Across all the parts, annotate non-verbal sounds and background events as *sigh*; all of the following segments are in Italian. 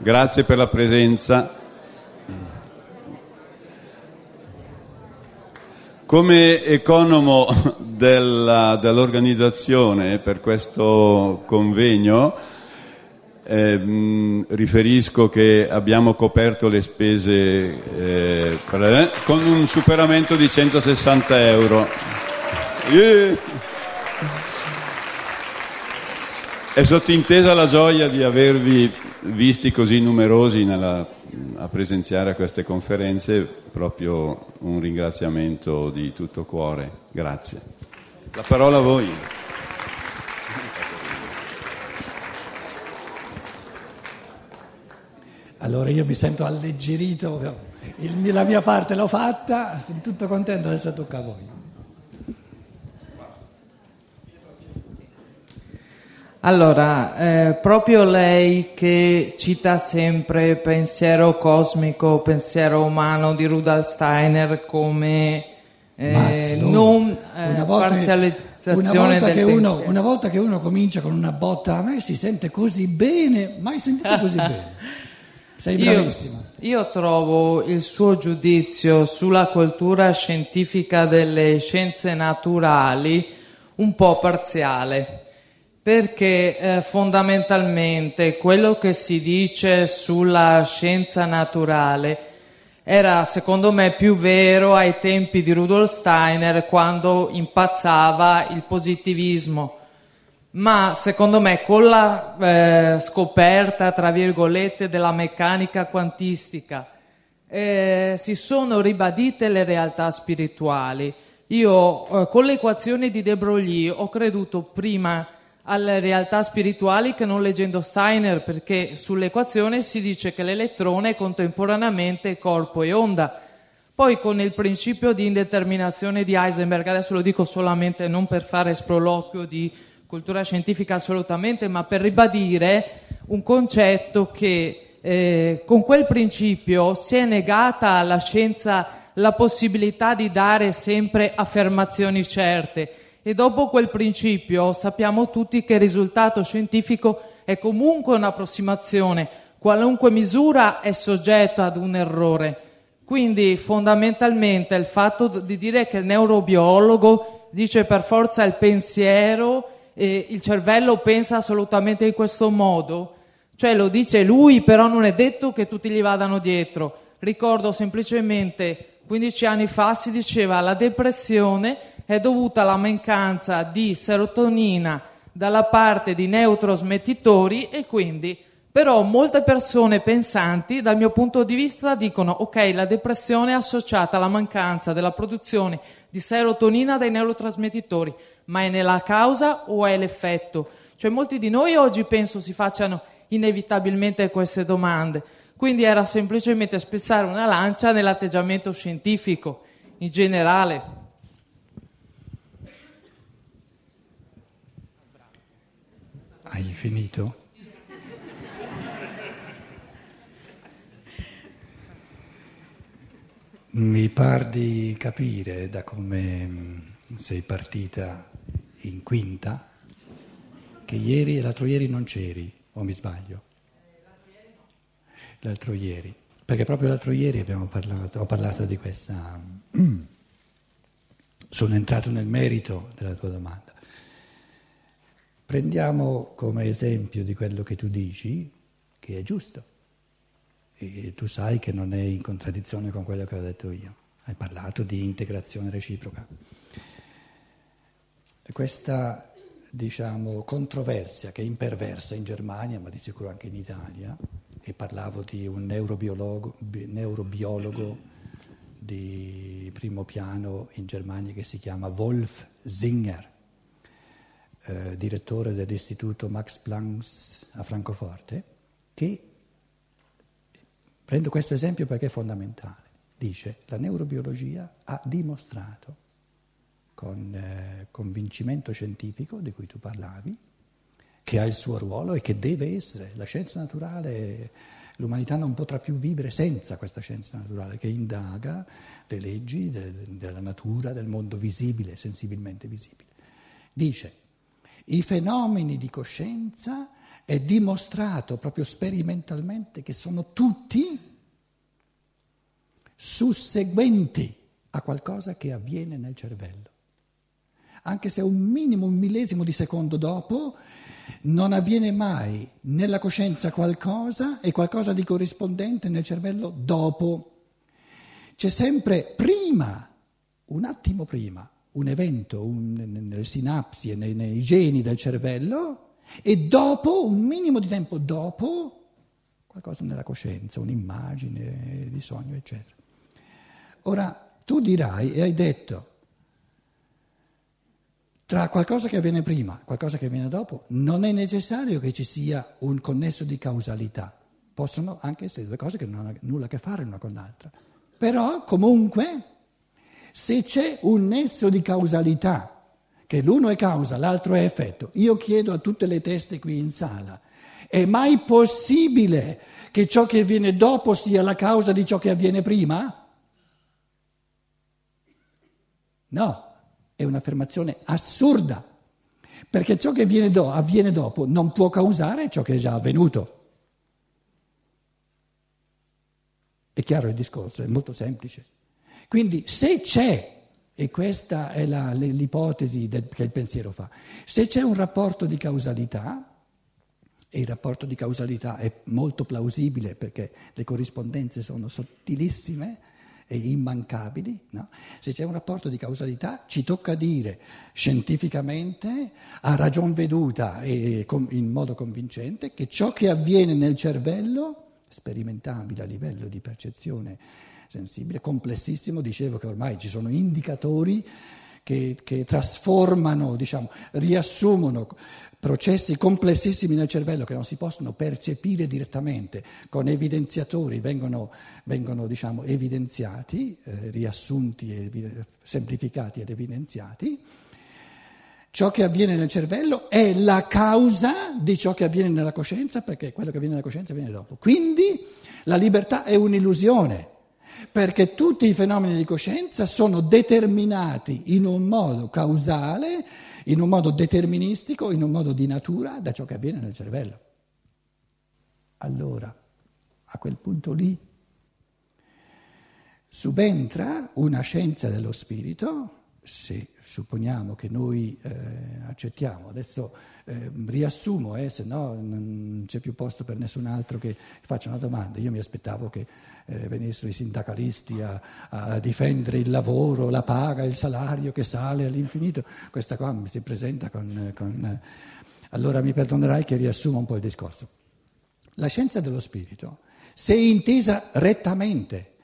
Grazie per la presenza. Come economo della, dell'organizzazione per questo convegno eh, riferisco che abbiamo coperto le spese eh, per, con un superamento di 160 euro. Yeah. È sottintesa la gioia di avervi visti così numerosi nella, a presenziare a queste conferenze, proprio un ringraziamento di tutto cuore. Grazie. La parola a voi. Allora io mi sento alleggerito, la mia parte l'ho fatta, sono tutto contento, adesso tocca a voi. Allora, eh, proprio lei che cita sempre pensiero cosmico, pensiero umano di Rudolf Steiner come eh, Mazlo, non eh, una volta, parzializzazione una volta, del uno, una volta che uno comincia con una botta, a me si sente così bene, mai sentito così bene. *laughs* Sei bravissimo. Io, io trovo il suo giudizio sulla cultura scientifica delle scienze naturali un po' parziale perché eh, fondamentalmente quello che si dice sulla scienza naturale era secondo me più vero ai tempi di Rudolf Steiner quando impazzava il positivismo. Ma secondo me con la eh, scoperta, tra virgolette, della meccanica quantistica eh, si sono ribadite le realtà spirituali. Io eh, con le equazioni di De Broglie ho creduto prima alle realtà spirituali che non leggendo Steiner, perché sull'equazione si dice che l'elettrone è contemporaneamente corpo e onda. Poi con il principio di indeterminazione di Heisenberg, adesso lo dico solamente non per fare sproloquio di cultura scientifica assolutamente, ma per ribadire un concetto che eh, con quel principio si è negata alla scienza la possibilità di dare sempre affermazioni certe e dopo quel principio sappiamo tutti che il risultato scientifico è comunque un'approssimazione, qualunque misura è soggetto ad un errore. Quindi fondamentalmente il fatto di dire che il neurobiologo dice per forza il pensiero e il cervello pensa assolutamente in questo modo, cioè lo dice lui, però non è detto che tutti gli vadano dietro. Ricordo semplicemente 15 anni fa si diceva la depressione è dovuta alla mancanza di serotonina dalla parte di neurotrasmettitori e quindi però molte persone pensanti dal mio punto di vista dicono ok la depressione è associata alla mancanza della produzione di serotonina dai neurotrasmettitori ma è nella causa o è l'effetto? Cioè molti di noi oggi penso si facciano inevitabilmente queste domande quindi era semplicemente spezzare una lancia nell'atteggiamento scientifico in generale Hai finito? Mi par di capire da come mm, sei partita in quinta che ieri e l'altro ieri non c'eri, o mi sbaglio? L'altro ieri, perché proprio l'altro ieri abbiamo parlato, ho parlato di questa... *clears throat* Sono entrato nel merito della tua domanda. Prendiamo come esempio di quello che tu dici, che è giusto, e tu sai che non è in contraddizione con quello che ho detto io. Hai parlato di integrazione reciproca. Questa, diciamo, controversia che è imperversa in Germania, ma di sicuro anche in Italia, e parlavo di un neurobiologo, neurobiologo di primo piano in Germania che si chiama Wolf Singer eh, direttore dell'istituto Max Planck a Francoforte, che, prendo questo esempio perché è fondamentale, dice la neurobiologia ha dimostrato con eh, convincimento scientifico di cui tu parlavi, che ha il suo ruolo e che deve essere. La scienza naturale, l'umanità non potrà più vivere senza questa scienza naturale che indaga le leggi de, della natura, del mondo visibile, sensibilmente visibile. Dice i fenomeni di coscienza è dimostrato proprio sperimentalmente che sono tutti susseguenti a qualcosa che avviene nel cervello. Anche se un minimo, un millesimo di secondo dopo, non avviene mai nella coscienza qualcosa e qualcosa di corrispondente nel cervello dopo. C'è sempre prima, un attimo prima, un evento un, nelle sinapsi e nei, nei geni del cervello e dopo, un minimo di tempo dopo, qualcosa nella coscienza, un'immagine di sogno, eccetera. Ora, tu dirai, e hai detto, tra qualcosa che avviene prima e qualcosa che avviene dopo, non è necessario che ci sia un connesso di causalità. Possono anche essere due cose che non hanno nulla a che fare l'una con l'altra. Però, comunque, se c'è un nesso di causalità, che l'uno è causa, l'altro è effetto, io chiedo a tutte le teste qui in sala, è mai possibile che ciò che avviene dopo sia la causa di ciò che avviene prima? No, è un'affermazione assurda, perché ciò che do, avviene dopo non può causare ciò che è già avvenuto. È chiaro il discorso, è molto semplice. Quindi se c'è, e questa è la, l'ipotesi del, che il pensiero fa, se c'è un rapporto di causalità, e il rapporto di causalità è molto plausibile perché le corrispondenze sono sottilissime e immancabili, no? se c'è un rapporto di causalità ci tocca dire scientificamente, a ragion veduta e in modo convincente, che ciò che avviene nel cervello, sperimentabile a livello di percezione sensibile, complessissimo, dicevo che ormai ci sono indicatori che, che trasformano, diciamo, riassumono processi complessissimi nel cervello che non si possono percepire direttamente, con evidenziatori vengono, vengono diciamo, evidenziati, eh, riassunti, evi- semplificati ed evidenziati. Ciò che avviene nel cervello è la causa di ciò che avviene nella coscienza, perché quello che avviene nella coscienza viene dopo. Quindi la libertà è un'illusione perché tutti i fenomeni di coscienza sono determinati in un modo causale, in un modo deterministico, in un modo di natura da ciò che avviene nel cervello. Allora, a quel punto lì, subentra una scienza dello spirito se supponiamo che noi eh, accettiamo, adesso eh, riassumo, eh, se no non c'è più posto per nessun altro che faccia una domanda, io mi aspettavo che eh, venissero i sindacalisti a, a, difendere il lavoro, la paga, il salario che sale all'infinito, questa qua mi si presenta con... con allora mi perdonerai che riassumo un po' il discorso. La scienza dello spirito, se intesa rettamente,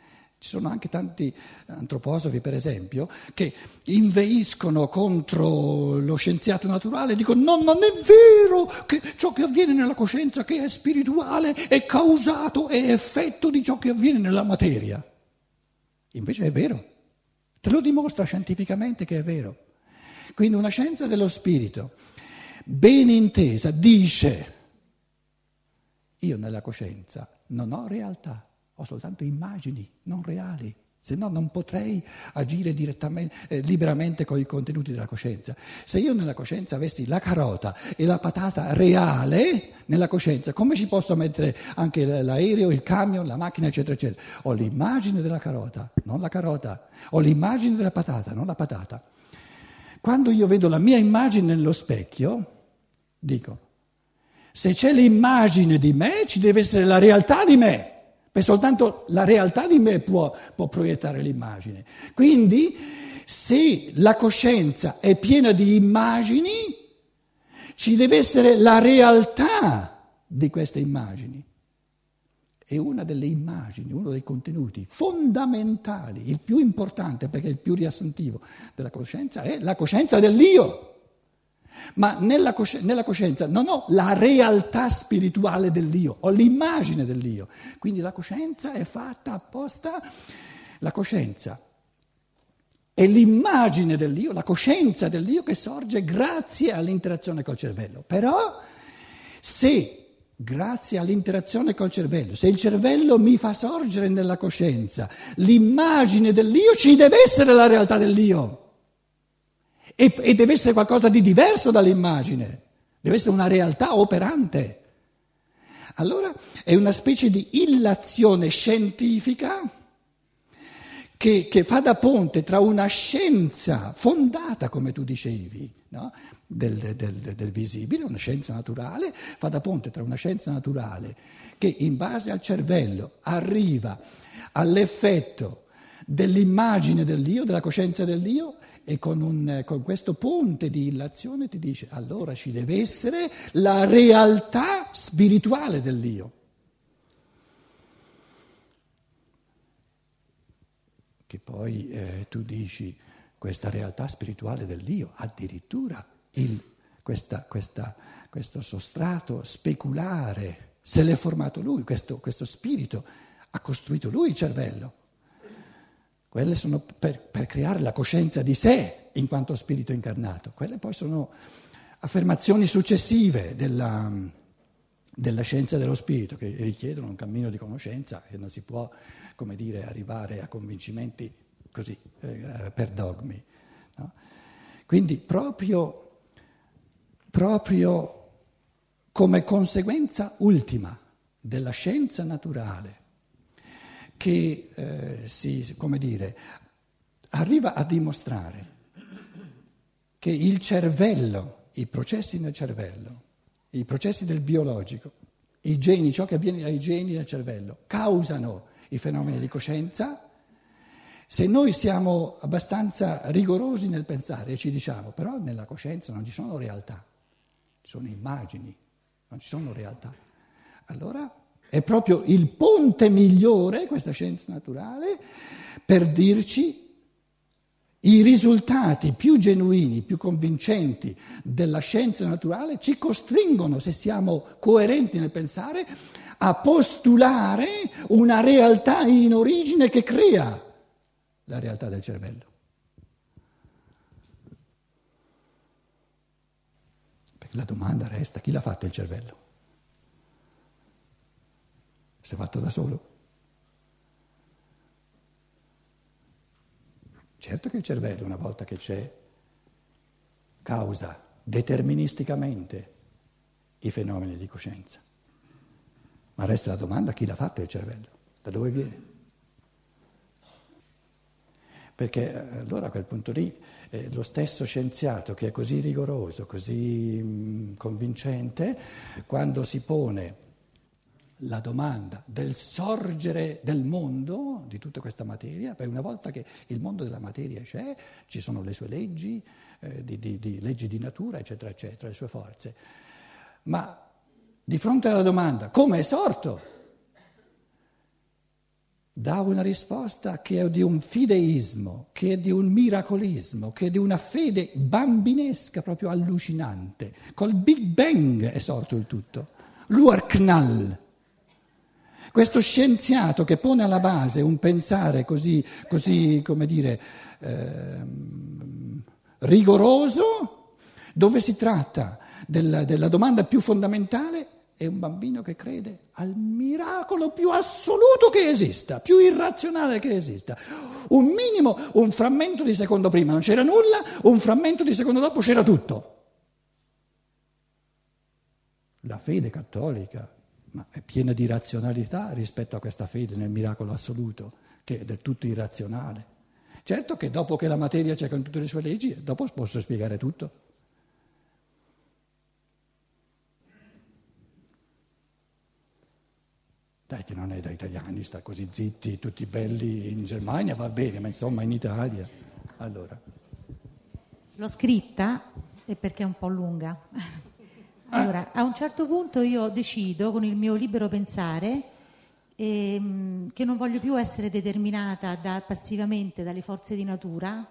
ci sono anche tanti antroposofi, per esempio, che inveiscono contro lo scienziato naturale e dicono no, non è vero che ciò che avviene nella coscienza che è spirituale è causato, è effetto di ciò che avviene nella materia. Invece è vero, te lo dimostra scientificamente che è vero. Quindi una scienza dello spirito, ben intesa, dice io nella coscienza non ho realtà ho soltanto immagini non reali, se no non potrei agire eh, liberamente con i contenuti della coscienza. Se io nella coscienza avessi la carota e la patata reale nella coscienza, come ci posso mettere anche l'aereo, il camion, la macchina, eccetera, eccetera? Ho l'immagine della carota, non la carota, ho l'immagine della patata, non la patata. Quando io vedo la mia immagine nello specchio, dico, se c'è l'immagine di me, ci deve essere la realtà di me perché soltanto la realtà di me può, può proiettare l'immagine. Quindi se la coscienza è piena di immagini, ci deve essere la realtà di queste immagini. E una delle immagini, uno dei contenuti fondamentali, il più importante perché è il più riassuntivo della coscienza, è la coscienza dell'io. Ma nella, cosci- nella, coscienza non ho la realtà spirituale dell'io, ho l'immagine dell'io. Quindi la coscienza è fatta apposta, la coscienza è l'immagine dell'io, la coscienza dell'io che sorge grazie all'interazione col cervello. Però se grazie all'interazione col cervello, se il cervello mi fa sorgere nella coscienza l'immagine dell'io, ci deve essere la realtà dell'io. E, e deve essere qualcosa di diverso dall'immagine, deve essere una realtà operante. Allora è una specie di illazione scientifica che, che fa da ponte tra una scienza fondata, come tu dicevi, no? del, del, del, visibile, una scienza naturale, fa da ponte tra una scienza naturale che in base al cervello arriva all'effetto dell'immagine dell'io, della coscienza dell'io e con, un, con, questo ponte di illazione ti dice allora ci deve essere la realtà spirituale dell'io. Che poi eh, tu dici questa realtà spirituale dell'io, addirittura il, questa, questa, questo sostrato speculare, se l'è formato lui, questo, questo spirito, ha costruito lui il cervello. Quelle sono per, per, creare la coscienza di sé in quanto spirito incarnato. Quelle poi sono affermazioni successive della, della scienza dello spirito che richiedono un cammino di conoscenza che non si può, come dire, arrivare a convincimenti così eh, per dogmi. No? Quindi proprio, proprio come conseguenza ultima della scienza naturale che eh, si, come dire, arriva a dimostrare che il cervello, i processi nel cervello, i processi del biologico, i geni, ciò che avviene ai geni nel cervello, causano i fenomeni di coscienza. Se noi siamo abbastanza rigorosi nel pensare e ci diciamo, però nella coscienza non ci sono realtà, ci sono immagini, non ci sono realtà, allora è proprio il ponte migliore, questa scienza naturale, per dirci i risultati più genuini, più convincenti della scienza naturale ci costringono, se siamo coerenti nel pensare, a postulare una realtà in origine che crea la realtà del cervello. La domanda resta, chi l'ha fatto il cervello? Si è fatto da solo. Certo che il cervello, una volta che c'è, causa deterministicamente i fenomeni di coscienza. Ma resta la domanda chi l'ha fatto il cervello? Da dove viene? Perché eh, allora a quel punto lì eh, lo stesso scienziato che è così rigoroso, così mh, convincente, quando si pone la domanda del sorgere del mondo, di tutta questa materia, perché una volta che il mondo della materia c'è, ci sono le sue leggi, eh, di, di, di leggi di natura, eccetera, eccetera, le sue forze. Ma di fronte alla domanda come è sorto, dà una risposta che è di un fideismo, che è di un miracolismo, che è di una fede bambinesca, proprio allucinante. Col Big Bang è sorto il tutto, l'Urknall. Questo scienziato che pone alla base un pensare così, così come dire, eh, rigoroso, dove si tratta della, della domanda più fondamentale, è un bambino che crede al miracolo più assoluto che esista, più irrazionale che esista. Un minimo, un frammento di secondo prima non c'era nulla, un frammento di secondo dopo c'era tutto. La fede cattolica ma è piena di razionalità rispetto a questa fede nel miracolo assoluto, che è del tutto irrazionale. Certo che dopo che la materia c'è con tutte le sue leggi, dopo posso spiegare tutto. Dai che non è da italiani, sta così zitti, tutti belli in Germania, va bene, ma insomma in Italia. Allora. L'ho scritta perché è un po' lunga. Allora, a un certo punto io decido con il mio libero pensare ehm, che non voglio più essere determinata da, passivamente dalle forze di natura,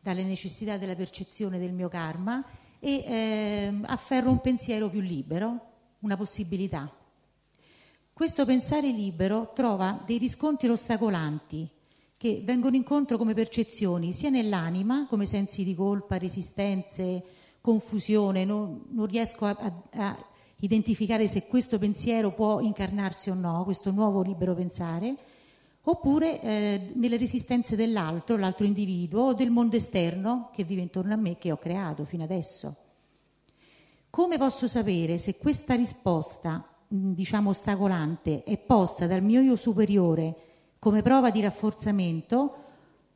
dalle necessità della percezione del mio karma e ehm, afferro un pensiero più libero, una possibilità. Questo pensare libero trova dei riscontri ostacolanti che vengono incontro come percezioni sia nell'anima, come sensi di colpa, resistenze, confusione, non, non riesco a, a, a, identificare se questo pensiero può incarnarsi o no, questo nuovo libero pensare, oppure eh, nelle resistenze dell'altro, l'altro individuo, o del mondo esterno che vive intorno a me, che ho creato fino adesso. Come posso sapere se questa risposta diciamo ostacolante è posta dal mio io superiore come prova di rafforzamento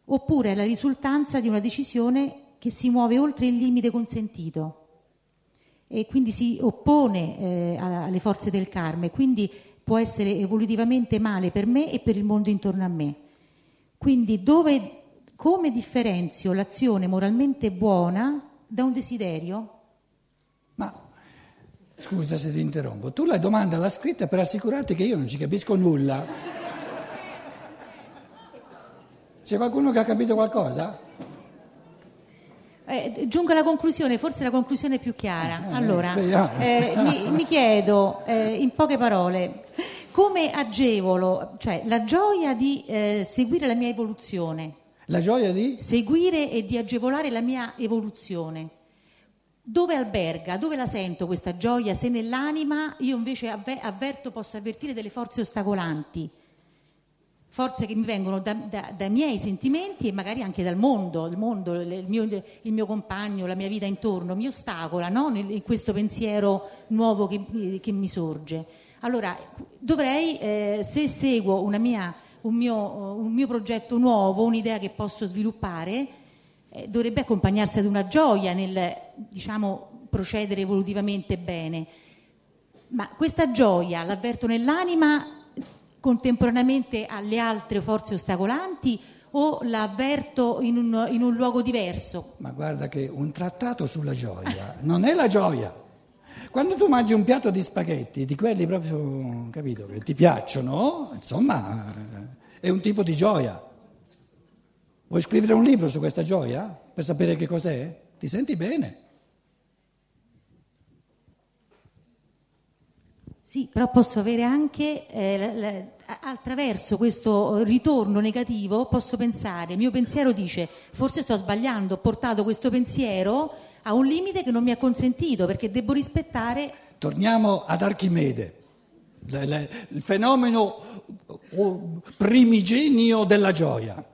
oppure è la risultanza di una decisione che si muove oltre il limite consentito e quindi si oppone eh, alle forze del karma e quindi può essere evolutivamente male per me e per il mondo intorno a me. Quindi dove, come differenzio l'azione moralmente buona da un desiderio? Ma scusa se ti interrompo, tu la domanda l'ha scritta per assicurarti che io non ci capisco nulla. C'è qualcuno che ha capito qualcosa? Eh, giungo alla conclusione, forse la conclusione più chiara. Eh, allora, eh, mi, mi, chiedo, eh, in poche parole, come agevolo, cioè la gioia di eh, seguire la mia evoluzione. La gioia di? Seguire e di agevolare la mia evoluzione. Dove alberga, dove la sento questa gioia se nell'anima io invece avverto, posso avvertire delle forze ostacolanti? Forze che mi vengono da, da, dai miei sentimenti e magari anche dal mondo, il, mondo il, mio, il, mio, compagno, la mia vita intorno, mi ostacola no? in questo pensiero nuovo che, che mi sorge. Allora, dovrei, eh, se seguo mia, un, mio, un, mio, progetto nuovo, un'idea che posso sviluppare, eh, dovrebbe accompagnarsi ad una gioia nel diciamo, procedere evolutivamente bene. Ma questa gioia l'avverto nell'anima contemporaneamente alle altre forze ostacolanti o la avverto in un, in un luogo diverso? Ma guarda che un trattato sulla gioia non è la gioia. Quando tu mangi un piatto di spaghetti, di quelli proprio, capito, che ti piacciono, insomma, è un tipo di gioia. Vuoi scrivere un libro su questa gioia per sapere che cos'è? Ti senti bene. Sì, però posso avere anche, eh, la, la, attraverso questo ritorno negativo, posso pensare, il mio pensiero dice, forse sto sbagliando, ho portato questo pensiero a un limite che non mi ha consentito, perché devo rispettare... Torniamo ad Archimede, il fenomeno primigenio della gioia.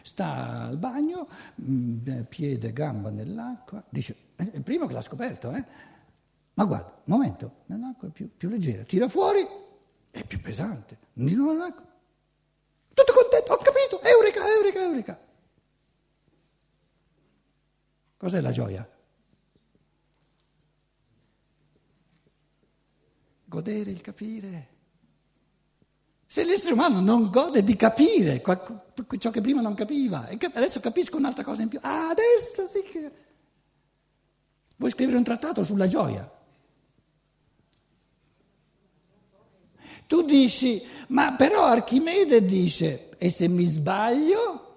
Sta al bagno, mm, piede, gamba nell'acqua, dice, è il primo che l'ha scoperto, eh? Ma guarda, un momento, nell'acqua è più, più leggera, tira fuori, è più pesante, di nuovo nell'acqua. Tutto contento, ho capito, eureka, eureka, eureka. Cos'è la gioia? Godere il capire. Se l'essere umano non gode di capire ciò che prima non capiva, adesso capisco un'altra cosa in più, ah, adesso sì che... Vuoi scrivere un trattato sulla gioia? Tu dici, ma però Archimede dice, e se mi sbaglio?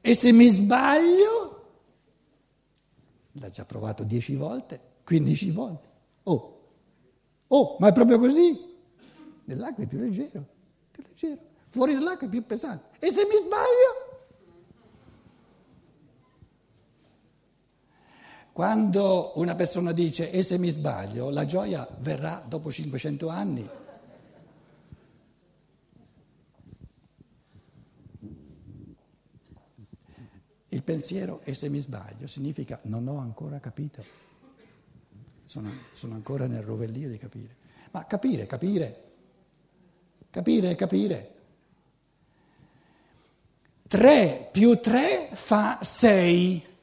E se mi sbaglio? L'ha già provato dieci volte, quindici volte. Oh, oh, ma è proprio così? Nell'acqua è più leggero, più leggero. Fuori dall'acqua è più pesante. E se mi sbaglio? Quando una persona dice e se mi sbaglio, la gioia verrà dopo 500 anni. Il pensiero e se mi sbaglio significa non ho ancora capito, sono, sono ancora nel rovellio di capire. Ma capire, capire, capire, capire. 3 più 3 fa 6.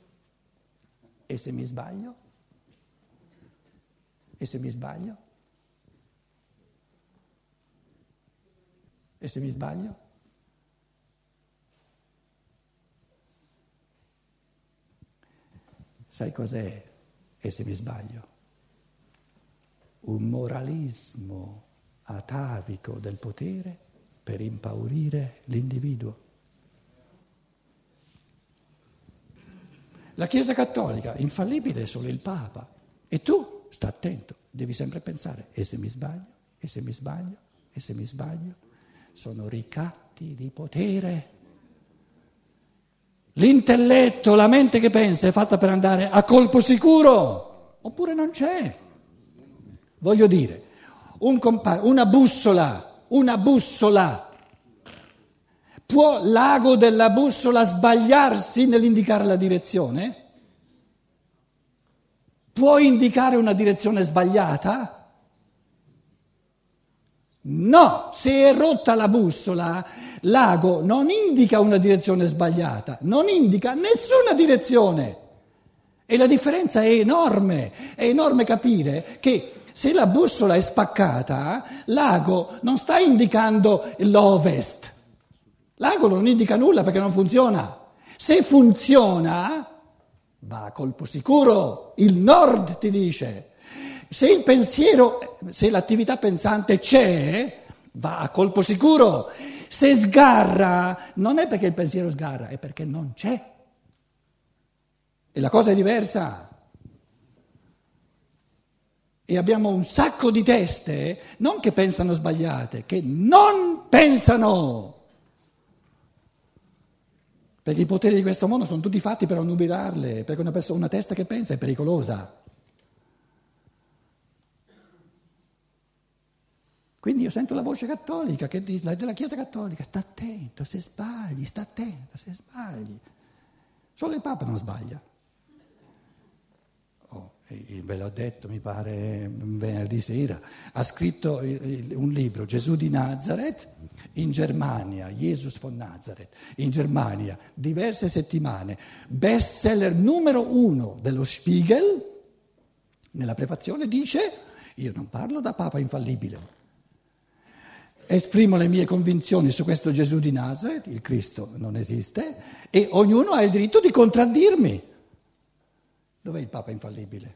E se mi sbaglio? E se mi sbaglio? E se mi sbaglio? Sai cos'è? E se mi sbaglio? Un moralismo atavico del potere per impaurire l'individuo. La Chiesa Cattolica, infallibile è solo il Papa. E tu, sta attento, devi sempre pensare, e se mi sbaglio, e se mi sbaglio, e se mi sbaglio, sono ricatti di potere. L'intelletto, la mente che pensa è fatta per andare a colpo sicuro, oppure non c'è. Voglio dire, un compa- una bussola, una bussola Può l'ago della bussola sbagliarsi nell'indicare la direzione? può indicare una direzione sbagliata? No, se è rotta la bussola, l'ago non indica una direzione sbagliata, non indica nessuna direzione. E la differenza è enorme, è enorme capire che se la bussola è spaccata, l'ago non sta indicando l'ovest, l'ago non indica nulla perché non funziona. Se funziona, va a colpo sicuro, il nord ti dice. Se il pensiero, se l'attività pensante c'è, va a colpo sicuro. Se sgarra, non è perché il pensiero sgarra, è perché non c'è. E la cosa è diversa. E abbiamo un sacco di teste, non che pensano sbagliate, che non pensano. Perché i poteri di questo mondo sono tutti fatti per annubilarle, perché una, persona, una testa che pensa è pericolosa. Quindi io sento la voce cattolica, che, della Chiesa cattolica, sta attento se sbagli, sta attento se sbagli. Solo il Papa non sbaglia. Ve l'ho detto, mi pare venerdì sera, ha scritto un libro, Gesù di Nazareth, in Germania, Jesus von Nazareth, in Germania, diverse settimane, bestseller numero uno dello Spiegel, nella prefazione dice, io non parlo da Papa infallibile, esprimo le mie convinzioni su questo Gesù di Nazareth, il Cristo non esiste, e ognuno ha il diritto di contraddirmi. Dov'è il Papa infallibile?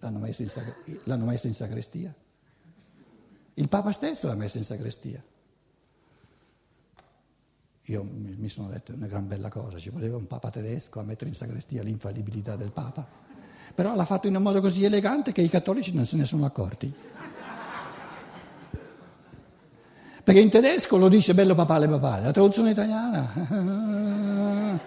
L'hanno messo in, sacre- l'hanno messo in sacrestia. Il Papa stesso l'ha messo in sacrestia. Io mi sono detto una gran bella cosa, ci voleva un Papa tedesco a mettere in sacrestia l'infallibilità del Papa, però l'ha fatto in un modo così elegante che i cattolici non se ne sono accorti. Perché in tedesco lo dice bello papale papale, la traduzione italiana.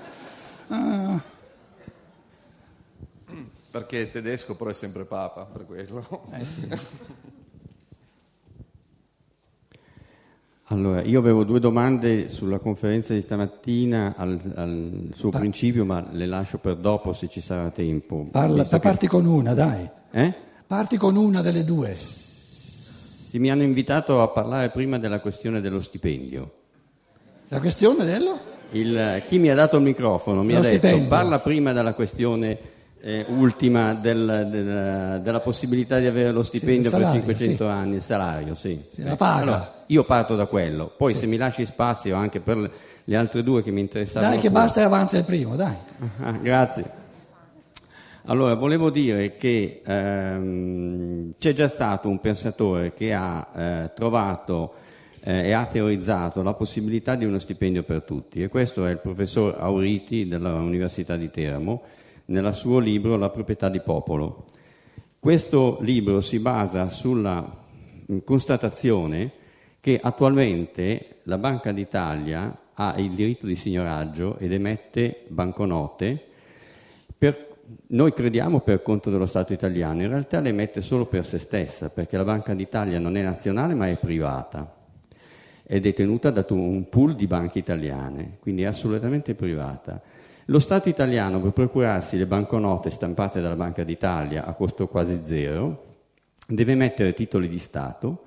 Perché è tedesco però è sempre papa, per quello. Eh sì. *laughs* Allora, io avevo due domande sulla conferenza di stamattina al, al suo pa- principio, ma le lascio per dopo se ci sarà tempo. Parla, che... Parti con una, dai. Eh? Parti con una delle due. Sì, mi hanno invitato a parlare prima della questione dello stipendio. La questione dello? Il, chi mi ha dato il microfono mi Lo ha detto stipendio. parla prima della questione eh, ultima del, del, della possibilità di avere lo stipendio Sì, salario, per 500 sì. anni, il salario, sì. Sì, la paga. Allora, io parto da quello, poi se mi lasci spazio anche per le, le altre due che mi interessavano. Dai che pure. basta e avanza il primo, dai. Ah, grazie. Allora, volevo dire che ehm, c'è già stato un pensatore che ha eh, trovato eh, e ha teorizzato la possibilità di uno stipendio per tutti e questo è il professor Auriti dell'Università di Teramo nel suo libro La proprietà di popolo. Questo libro si basa sulla constatazione che attualmente la Banca d'Italia ha il diritto di signoraggio ed emette banconote per, noi crediamo per conto dello Stato italiano, in realtà le emette solo per se stessa, perché la Banca d'Italia non è nazionale ma è privata, è detenuta da un pool di banche italiane, quindi è assolutamente privata. Lo Stato italiano per procurarsi le banconote stampate dalla Banca d'Italia a costo quasi zero deve emettere titoli di Stato,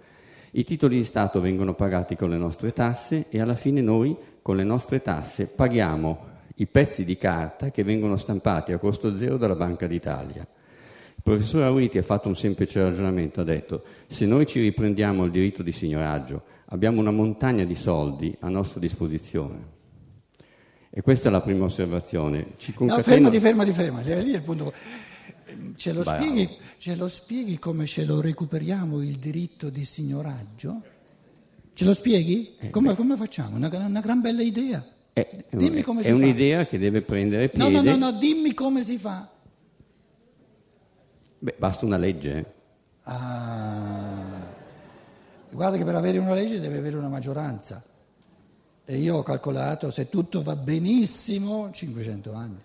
i titoli di Stato vengono pagati con le nostre tasse e alla fine noi con le nostre tasse paghiamo i pezzi di carta che vengono stampati a costo zero dalla Banca d'Italia. Il professor Auriti ha fatto un semplice ragionamento, ha detto se noi ci riprendiamo il diritto di signoraggio abbiamo una montagna di soldi a nostra disposizione. E questa è la prima osservazione. Ci No, concateno- fermati, fermati, fermati. Lì è il punto. Ce lo, spieghi, ce lo spieghi come ce lo recuperiamo il diritto di signoraggio? Ce lo spieghi? Eh, Come, come facciamo? Una, una gran bella idea. È, Dimmi come è si fa. un'idea che deve prendere No, piede. no, no, no, dimmi come si fa. Beh, basta una legge. eh. Ah, guarda che per avere una legge deve avere una maggioranza. E io ho calcolato, se tutto va benissimo, 500 anni.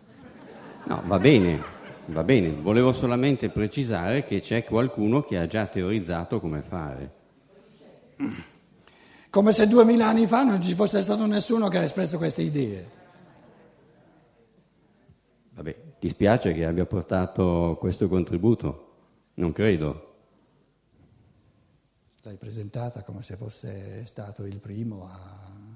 No, va bene, va bene. Volevo solamente precisare che c'è qualcuno che ha già teorizzato come fare. Come se duemila anni fa non ci fosse stato nessuno che ha espresso queste idee. Vabbè, Ti spiace che abbia portato questo contributo? Non credo. L'hai presentata come se fosse stato il primo a...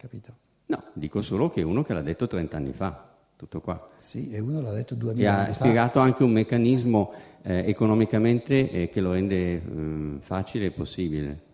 capito? No, dico solo che è uno che l'ha detto 30 anni fa, tutto qua. Sì, e uno l'ha detto E 2000 ha anni fa. spiegato anche un meccanismo eh, economicamente eh, che lo rende eh, facile e possibile.